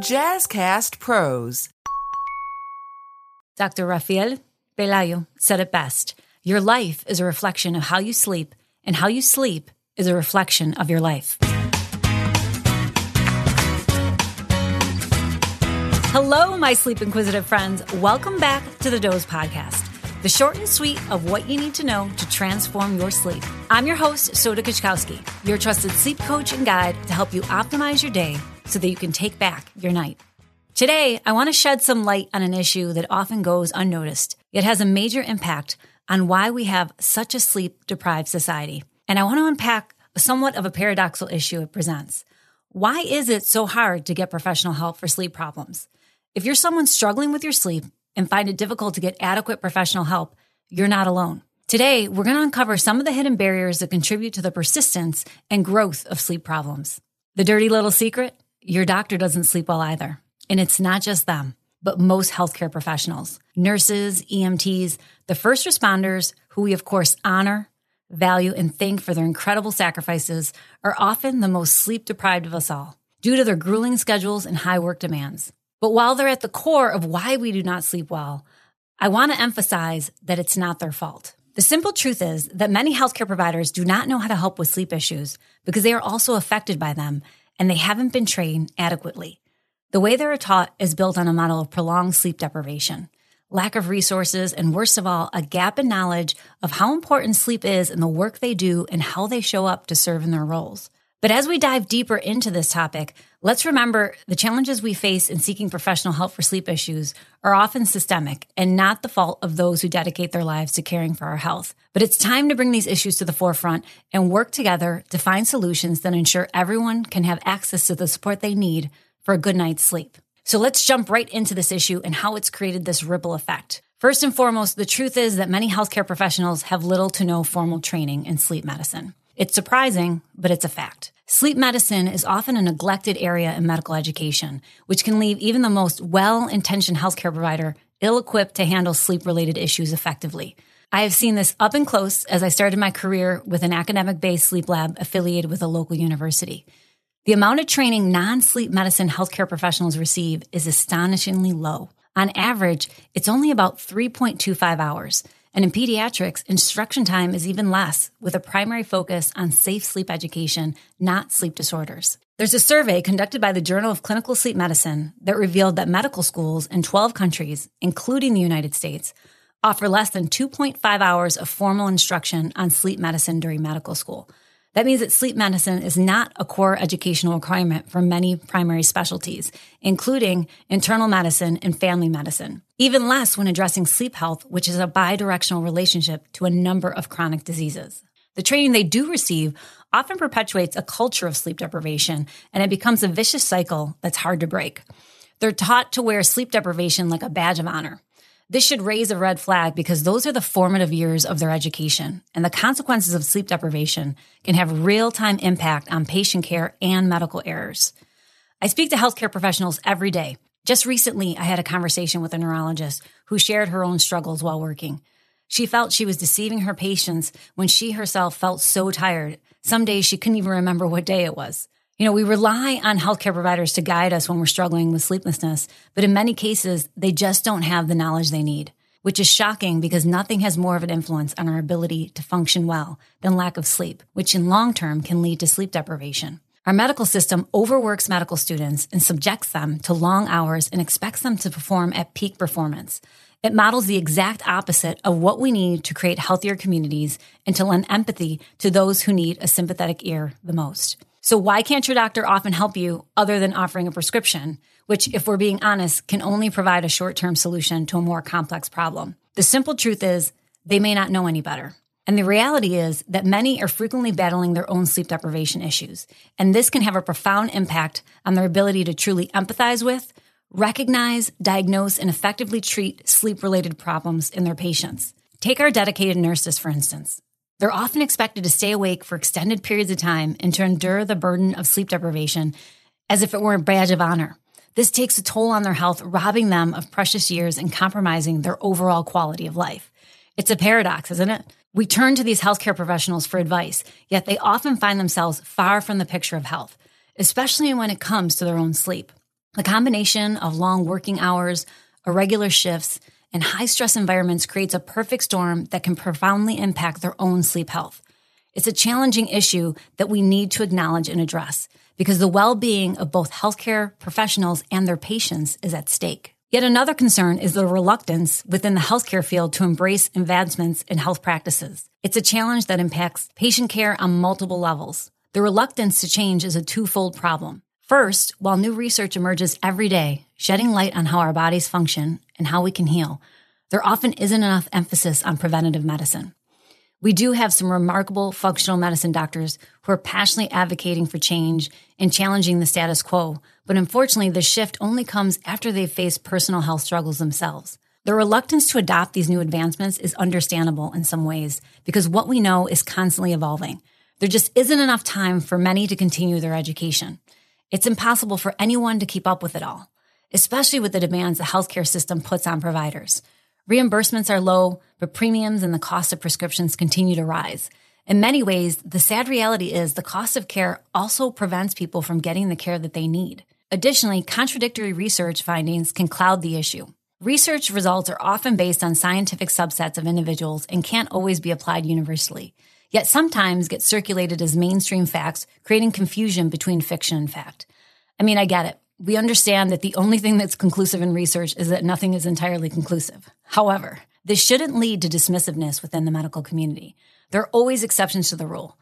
Jazzcast Pros. Dr. Rafael Pelayo said it best Your life is a reflection of how you sleep, and how you sleep is a reflection of your life. Hello, my sleep inquisitive friends. Welcome back to the Doze Podcast, the short and sweet of what you need to know to transform your sleep. I'm your host, Soda Kachkowski, your trusted sleep coach and guide to help you optimize your day so that you can take back your night. Today, I want to shed some light on an issue that often goes unnoticed, yet has a major impact on why we have such a sleep deprived society. And I want to unpack somewhat of a paradoxical issue it presents. Why is it so hard to get professional help for sleep problems? If you're someone struggling with your sleep and find it difficult to get adequate professional help, you're not alone. Today, we're going to uncover some of the hidden barriers that contribute to the persistence and growth of sleep problems. The dirty little secret? Your doctor doesn't sleep well either. And it's not just them, but most healthcare professionals, nurses, EMTs, the first responders, who we of course honor, value, and thank for their incredible sacrifices, are often the most sleep deprived of us all due to their grueling schedules and high work demands. But while they're at the core of why we do not sleep well, I want to emphasize that it's not their fault. The simple truth is that many healthcare providers do not know how to help with sleep issues because they are also affected by them and they haven't been trained adequately. The way they're taught is built on a model of prolonged sleep deprivation, lack of resources, and worst of all, a gap in knowledge of how important sleep is in the work they do and how they show up to serve in their roles. But as we dive deeper into this topic, let's remember the challenges we face in seeking professional help for sleep issues are often systemic and not the fault of those who dedicate their lives to caring for our health. But it's time to bring these issues to the forefront and work together to find solutions that ensure everyone can have access to the support they need for a good night's sleep. So let's jump right into this issue and how it's created this ripple effect. First and foremost, the truth is that many healthcare professionals have little to no formal training in sleep medicine. It's surprising, but it's a fact. Sleep medicine is often a neglected area in medical education, which can leave even the most well intentioned healthcare provider ill equipped to handle sleep related issues effectively. I have seen this up and close as I started my career with an academic based sleep lab affiliated with a local university. The amount of training non sleep medicine healthcare professionals receive is astonishingly low. On average, it's only about 3.25 hours. And in pediatrics, instruction time is even less, with a primary focus on safe sleep education, not sleep disorders. There's a survey conducted by the Journal of Clinical Sleep Medicine that revealed that medical schools in 12 countries, including the United States, offer less than 2.5 hours of formal instruction on sleep medicine during medical school. That means that sleep medicine is not a core educational requirement for many primary specialties, including internal medicine and family medicine. Even less when addressing sleep health, which is a bidirectional relationship to a number of chronic diseases. The training they do receive often perpetuates a culture of sleep deprivation, and it becomes a vicious cycle that's hard to break. They're taught to wear sleep deprivation like a badge of honor. This should raise a red flag because those are the formative years of their education, and the consequences of sleep deprivation can have real time impact on patient care and medical errors. I speak to healthcare professionals every day. Just recently, I had a conversation with a neurologist who shared her own struggles while working. She felt she was deceiving her patients when she herself felt so tired. Some days she couldn't even remember what day it was. You know, we rely on healthcare providers to guide us when we're struggling with sleeplessness, but in many cases, they just don't have the knowledge they need, which is shocking because nothing has more of an influence on our ability to function well than lack of sleep, which in long term can lead to sleep deprivation. Our medical system overworks medical students and subjects them to long hours and expects them to perform at peak performance. It models the exact opposite of what we need to create healthier communities and to lend empathy to those who need a sympathetic ear the most. So why can't your doctor often help you other than offering a prescription, which, if we're being honest, can only provide a short term solution to a more complex problem? The simple truth is they may not know any better. And the reality is that many are frequently battling their own sleep deprivation issues. And this can have a profound impact on their ability to truly empathize with, recognize, diagnose, and effectively treat sleep related problems in their patients. Take our dedicated nurses, for instance. They're often expected to stay awake for extended periods of time and to endure the burden of sleep deprivation as if it were a badge of honor. This takes a toll on their health, robbing them of precious years and compromising their overall quality of life. It's a paradox, isn't it? We turn to these healthcare professionals for advice, yet they often find themselves far from the picture of health, especially when it comes to their own sleep. The combination of long working hours, irregular shifts, and high stress environments creates a perfect storm that can profoundly impact their own sleep health. It's a challenging issue that we need to acknowledge and address because the well being of both healthcare professionals and their patients is at stake. Yet another concern is the reluctance within the healthcare field to embrace advancements in health practices. It's a challenge that impacts patient care on multiple levels. The reluctance to change is a twofold problem. First, while new research emerges every day, shedding light on how our bodies function and how we can heal, there often isn't enough emphasis on preventative medicine. We do have some remarkable functional medicine doctors who are passionately advocating for change and challenging the status quo, but unfortunately, the shift only comes after they've faced personal health struggles themselves. The reluctance to adopt these new advancements is understandable in some ways because what we know is constantly evolving. There just isn't enough time for many to continue their education. It's impossible for anyone to keep up with it all, especially with the demands the healthcare system puts on providers. Reimbursements are low, but premiums and the cost of prescriptions continue to rise. In many ways, the sad reality is the cost of care also prevents people from getting the care that they need. Additionally, contradictory research findings can cloud the issue. Research results are often based on scientific subsets of individuals and can't always be applied universally, yet sometimes get circulated as mainstream facts, creating confusion between fiction and fact. I mean, I get it we understand that the only thing that's conclusive in research is that nothing is entirely conclusive. However, this shouldn't lead to dismissiveness within the medical community. There are always exceptions to the rule.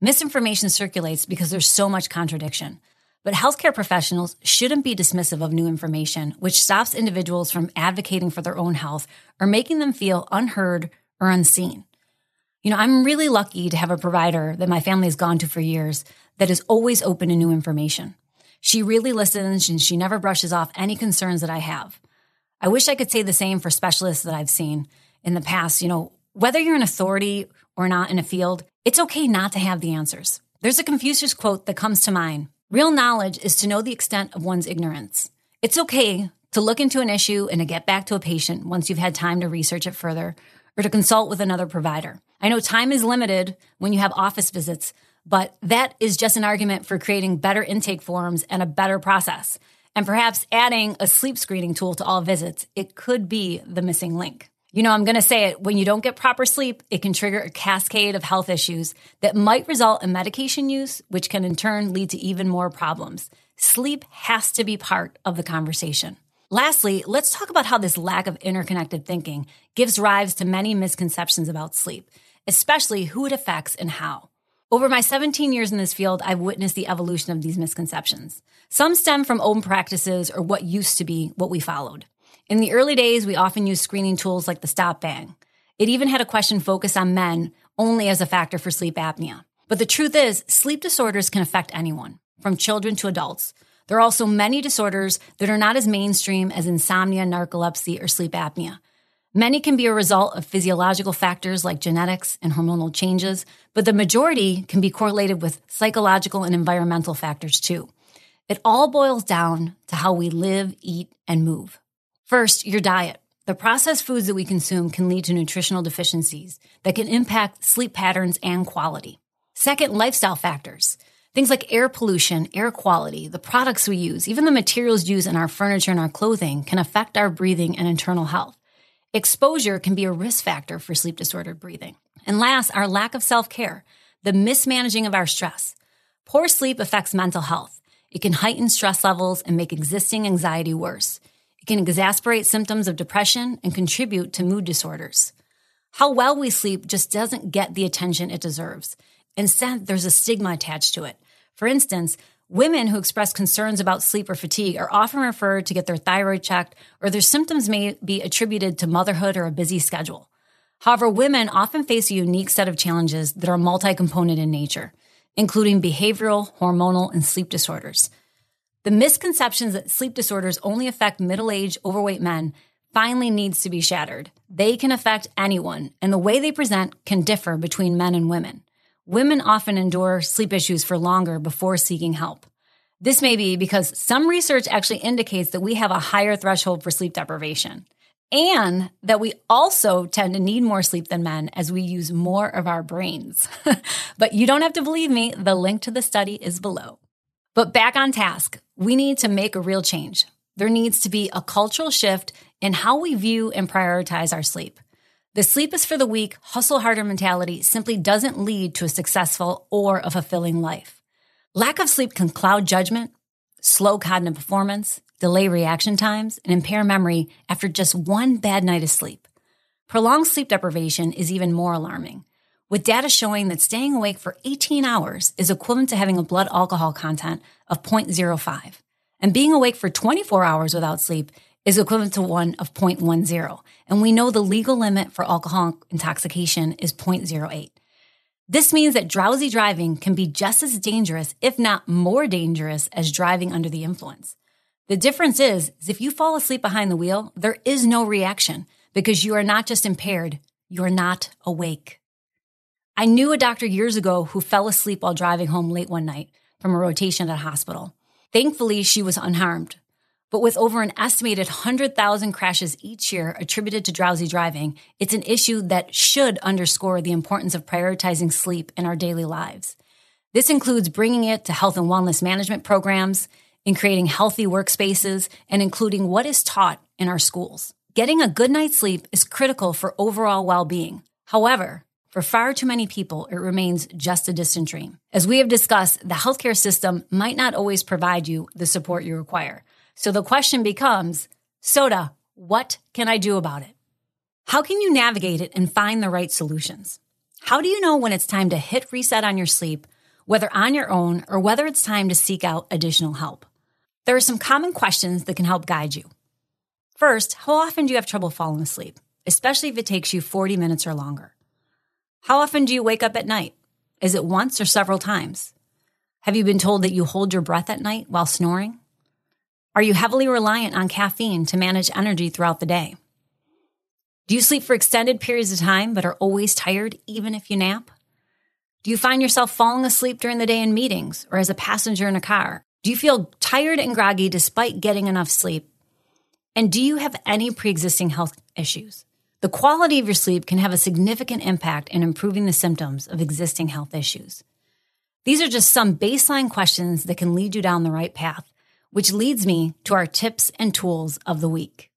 Misinformation circulates because there's so much contradiction. But healthcare professionals shouldn't be dismissive of new information, which stops individuals from advocating for their own health or making them feel unheard or unseen. You know, I'm really lucky to have a provider that my family has gone to for years that is always open to new information. She really listens and she never brushes off any concerns that I have. I wish I could say the same for specialists that I've seen in the past. You know, whether you're an authority or not in a field, it's okay not to have the answers. There's a Confucius quote that comes to mind Real knowledge is to know the extent of one's ignorance. It's okay to look into an issue and to get back to a patient once you've had time to research it further or to consult with another provider. I know time is limited when you have office visits, but that is just an argument for creating better intake forms and a better process. And perhaps adding a sleep screening tool to all visits, it could be the missing link. You know, I'm going to say it when you don't get proper sleep, it can trigger a cascade of health issues that might result in medication use, which can in turn lead to even more problems. Sleep has to be part of the conversation. Lastly, let's talk about how this lack of interconnected thinking gives rise to many misconceptions about sleep, especially who it affects and how. Over my 17 years in this field, I've witnessed the evolution of these misconceptions. Some stem from old practices or what used to be what we followed. In the early days, we often used screening tools like the stop bang. It even had a question focused on men only as a factor for sleep apnea. But the truth is, sleep disorders can affect anyone, from children to adults. There are also many disorders that are not as mainstream as insomnia, narcolepsy, or sleep apnea. Many can be a result of physiological factors like genetics and hormonal changes, but the majority can be correlated with psychological and environmental factors too. It all boils down to how we live, eat, and move. First, your diet. The processed foods that we consume can lead to nutritional deficiencies that can impact sleep patterns and quality. Second, lifestyle factors. Things like air pollution, air quality, the products we use, even the materials used in our furniture and our clothing can affect our breathing and internal health. Exposure can be a risk factor for sleep disordered breathing. And last, our lack of self care, the mismanaging of our stress. Poor sleep affects mental health. It can heighten stress levels and make existing anxiety worse. It can exacerbate symptoms of depression and contribute to mood disorders. How well we sleep just doesn't get the attention it deserves. Instead, there's a stigma attached to it. For instance, Women who express concerns about sleep or fatigue are often referred to get their thyroid checked, or their symptoms may be attributed to motherhood or a busy schedule. However, women often face a unique set of challenges that are multi component in nature, including behavioral, hormonal, and sleep disorders. The misconceptions that sleep disorders only affect middle aged, overweight men finally needs to be shattered. They can affect anyone, and the way they present can differ between men and women. Women often endure sleep issues for longer before seeking help. This may be because some research actually indicates that we have a higher threshold for sleep deprivation and that we also tend to need more sleep than men as we use more of our brains. but you don't have to believe me, the link to the study is below. But back on task. we need to make a real change. There needs to be a cultural shift in how we view and prioritize our sleep. The sleep is for the weak, hustle harder mentality simply doesn't lead to a successful or a fulfilling life. Lack of sleep can cloud judgment, slow cognitive performance, delay reaction times, and impair memory after just one bad night of sleep. Prolonged sleep deprivation is even more alarming, with data showing that staying awake for 18 hours is equivalent to having a blood alcohol content of 0.05. And being awake for 24 hours without sleep is equivalent to one of 0.10. And we know the legal limit for alcohol intoxication is 0.08. This means that drowsy driving can be just as dangerous, if not more dangerous, as driving under the influence. The difference is, is if you fall asleep behind the wheel, there is no reaction because you are not just impaired, you're not awake. I knew a doctor years ago who fell asleep while driving home late one night from a rotation at a hospital. Thankfully, she was unharmed. But with over an estimated 100,000 crashes each year attributed to drowsy driving, it's an issue that should underscore the importance of prioritizing sleep in our daily lives. This includes bringing it to health and wellness management programs, in creating healthy workspaces, and including what is taught in our schools. Getting a good night's sleep is critical for overall well being. However, for far too many people, it remains just a distant dream. As we have discussed, the healthcare system might not always provide you the support you require. So the question becomes Soda, what can I do about it? How can you navigate it and find the right solutions? How do you know when it's time to hit reset on your sleep, whether on your own or whether it's time to seek out additional help? There are some common questions that can help guide you. First, how often do you have trouble falling asleep, especially if it takes you 40 minutes or longer? How often do you wake up at night? Is it once or several times? Have you been told that you hold your breath at night while snoring? Are you heavily reliant on caffeine to manage energy throughout the day? Do you sleep for extended periods of time but are always tired even if you nap? Do you find yourself falling asleep during the day in meetings or as a passenger in a car? Do you feel tired and groggy despite getting enough sleep? And do you have any pre existing health issues? The quality of your sleep can have a significant impact in improving the symptoms of existing health issues. These are just some baseline questions that can lead you down the right path which leads me to our tips and tools of the week.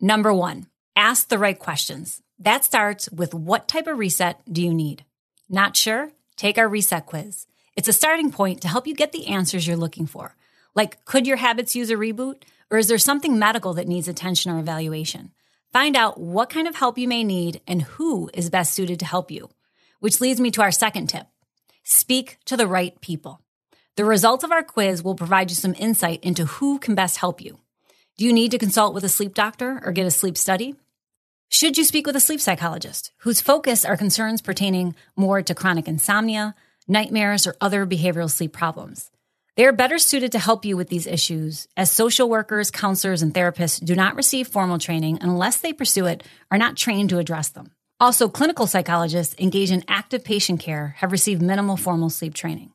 Number one, ask the right questions. That starts with what type of reset do you need? Not sure? Take our reset quiz. It's a starting point to help you get the answers you're looking for. Like, could your habits use a reboot? Or is there something medical that needs attention or evaluation? Find out what kind of help you may need and who is best suited to help you. Which leads me to our second tip speak to the right people. The results of our quiz will provide you some insight into who can best help you. Do you need to consult with a sleep doctor or get a sleep study? Should you speak with a sleep psychologist whose focus are concerns pertaining more to chronic insomnia, nightmares, or other behavioral sleep problems? They are better suited to help you with these issues as social workers, counselors, and therapists do not receive formal training unless they pursue it, are not trained to address them. Also, clinical psychologists engaged in active patient care have received minimal formal sleep training.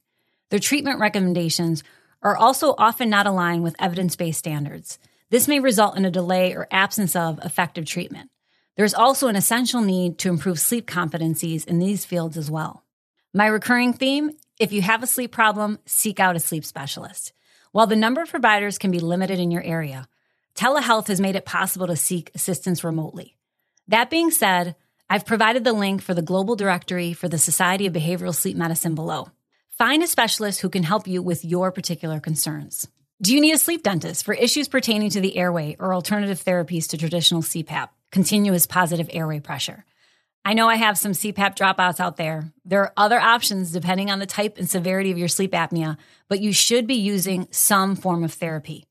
Their treatment recommendations are also often not aligned with evidence based standards. This may result in a delay or absence of effective treatment. There's also an essential need to improve sleep competencies in these fields as well. My recurring theme if you have a sleep problem, seek out a sleep specialist. While the number of providers can be limited in your area, telehealth has made it possible to seek assistance remotely. That being said, I've provided the link for the global directory for the Society of Behavioral Sleep Medicine below. Find a specialist who can help you with your particular concerns. Do you need a sleep dentist for issues pertaining to the airway or alternative therapies to traditional CPAP, continuous positive airway pressure? I know I have some CPAP dropouts out there. There are other options depending on the type and severity of your sleep apnea, but you should be using some form of therapy.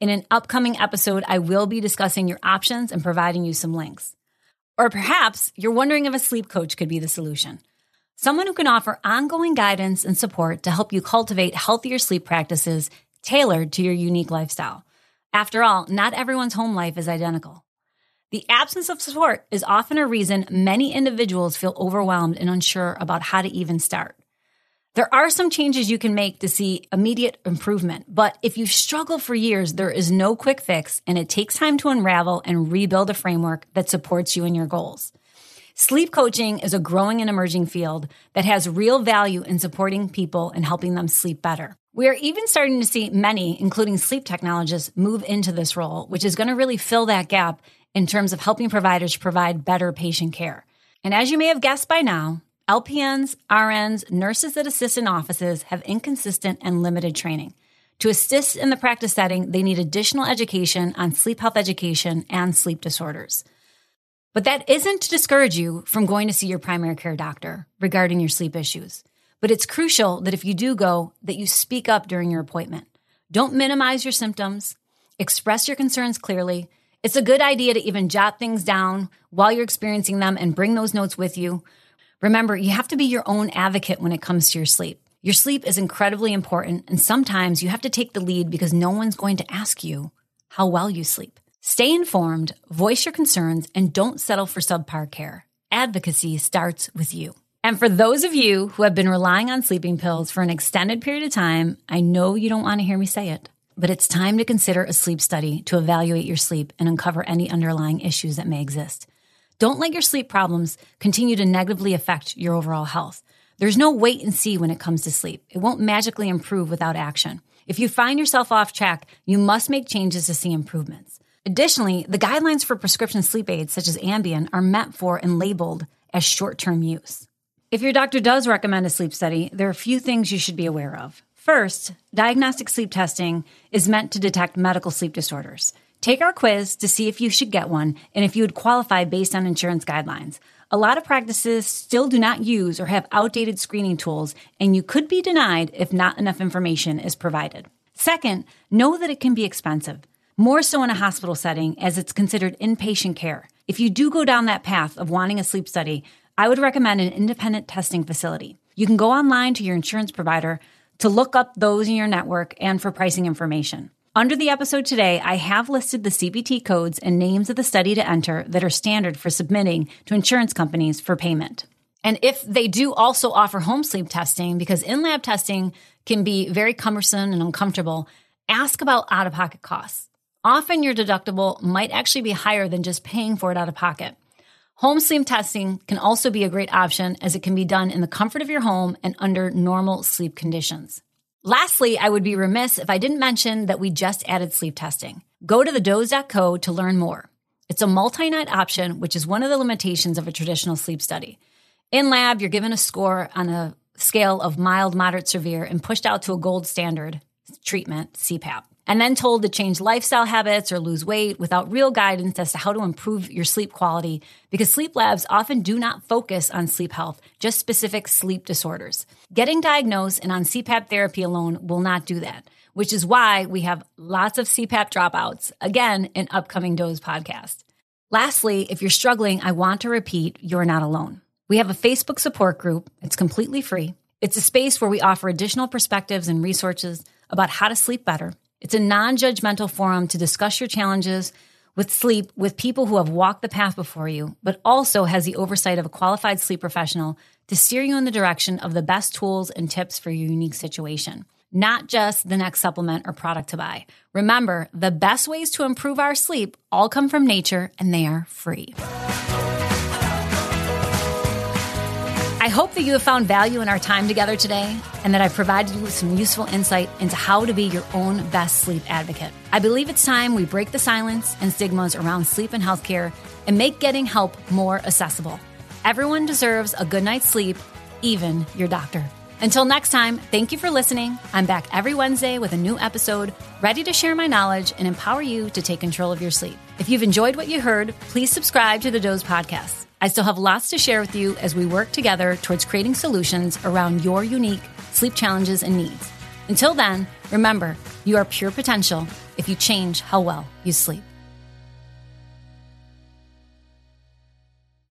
In an upcoming episode, I will be discussing your options and providing you some links. Or perhaps you're wondering if a sleep coach could be the solution someone who can offer ongoing guidance and support to help you cultivate healthier sleep practices tailored to your unique lifestyle. After all, not everyone's home life is identical. The absence of support is often a reason many individuals feel overwhelmed and unsure about how to even start. There are some changes you can make to see immediate improvement, but if you've struggled for years, there is no quick fix and it takes time to unravel and rebuild a framework that supports you in your goals. Sleep coaching is a growing and emerging field that has real value in supporting people and helping them sleep better. We are even starting to see many, including sleep technologists, move into this role, which is going to really fill that gap in terms of helping providers provide better patient care. And as you may have guessed by now, LPNs, RNs, nurses that assist in offices have inconsistent and limited training. To assist in the practice setting, they need additional education on sleep health education and sleep disorders. But that isn't to discourage you from going to see your primary care doctor regarding your sleep issues. But it's crucial that if you do go, that you speak up during your appointment. Don't minimize your symptoms. Express your concerns clearly. It's a good idea to even jot things down while you're experiencing them and bring those notes with you. Remember, you have to be your own advocate when it comes to your sleep. Your sleep is incredibly important, and sometimes you have to take the lead because no one's going to ask you how well you sleep. Stay informed, voice your concerns, and don't settle for subpar care. Advocacy starts with you. And for those of you who have been relying on sleeping pills for an extended period of time, I know you don't want to hear me say it, but it's time to consider a sleep study to evaluate your sleep and uncover any underlying issues that may exist. Don't let your sleep problems continue to negatively affect your overall health. There's no wait and see when it comes to sleep. It won't magically improve without action. If you find yourself off track, you must make changes to see improvements. Additionally, the guidelines for prescription sleep aids such as Ambien are meant for and labeled as short term use. If your doctor does recommend a sleep study, there are a few things you should be aware of. First, diagnostic sleep testing is meant to detect medical sleep disorders. Take our quiz to see if you should get one and if you would qualify based on insurance guidelines. A lot of practices still do not use or have outdated screening tools, and you could be denied if not enough information is provided. Second, know that it can be expensive more so in a hospital setting as it's considered inpatient care. If you do go down that path of wanting a sleep study, I would recommend an independent testing facility. You can go online to your insurance provider to look up those in your network and for pricing information. Under the episode today, I have listed the CPT codes and names of the study to enter that are standard for submitting to insurance companies for payment. And if they do also offer home sleep testing, because in lab testing can be very cumbersome and uncomfortable, ask about out of pocket costs. Often your deductible might actually be higher than just paying for it out of pocket. Home sleep testing can also be a great option as it can be done in the comfort of your home and under normal sleep conditions. Lastly, I would be remiss if I didn't mention that we just added sleep testing. Go to thedoze.co to learn more. It's a multi night option, which is one of the limitations of a traditional sleep study. In lab, you're given a score on a scale of mild, moderate, severe, and pushed out to a gold standard treatment, CPAP and then told to change lifestyle habits or lose weight without real guidance as to how to improve your sleep quality because sleep labs often do not focus on sleep health, just specific sleep disorders. Getting diagnosed and on CPAP therapy alone will not do that, which is why we have lots of CPAP dropouts, again, in upcoming Doze podcast. Lastly, if you're struggling, I want to repeat you're not alone. We have a Facebook support group. It's completely free. It's a space where we offer additional perspectives and resources about how to sleep better it's a non judgmental forum to discuss your challenges with sleep with people who have walked the path before you, but also has the oversight of a qualified sleep professional to steer you in the direction of the best tools and tips for your unique situation, not just the next supplement or product to buy. Remember, the best ways to improve our sleep all come from nature and they are free. I hope that you have found value in our time together today and that I've provided you with some useful insight into how to be your own best sleep advocate. I believe it's time we break the silence and stigmas around sleep and healthcare and make getting help more accessible. Everyone deserves a good night's sleep, even your doctor. Until next time, thank you for listening. I'm back every Wednesday with a new episode, ready to share my knowledge and empower you to take control of your sleep. If you've enjoyed what you heard, please subscribe to the Doze Podcast. I still have lots to share with you as we work together towards creating solutions around your unique sleep challenges and needs. Until then, remember, you are pure potential if you change how well you sleep.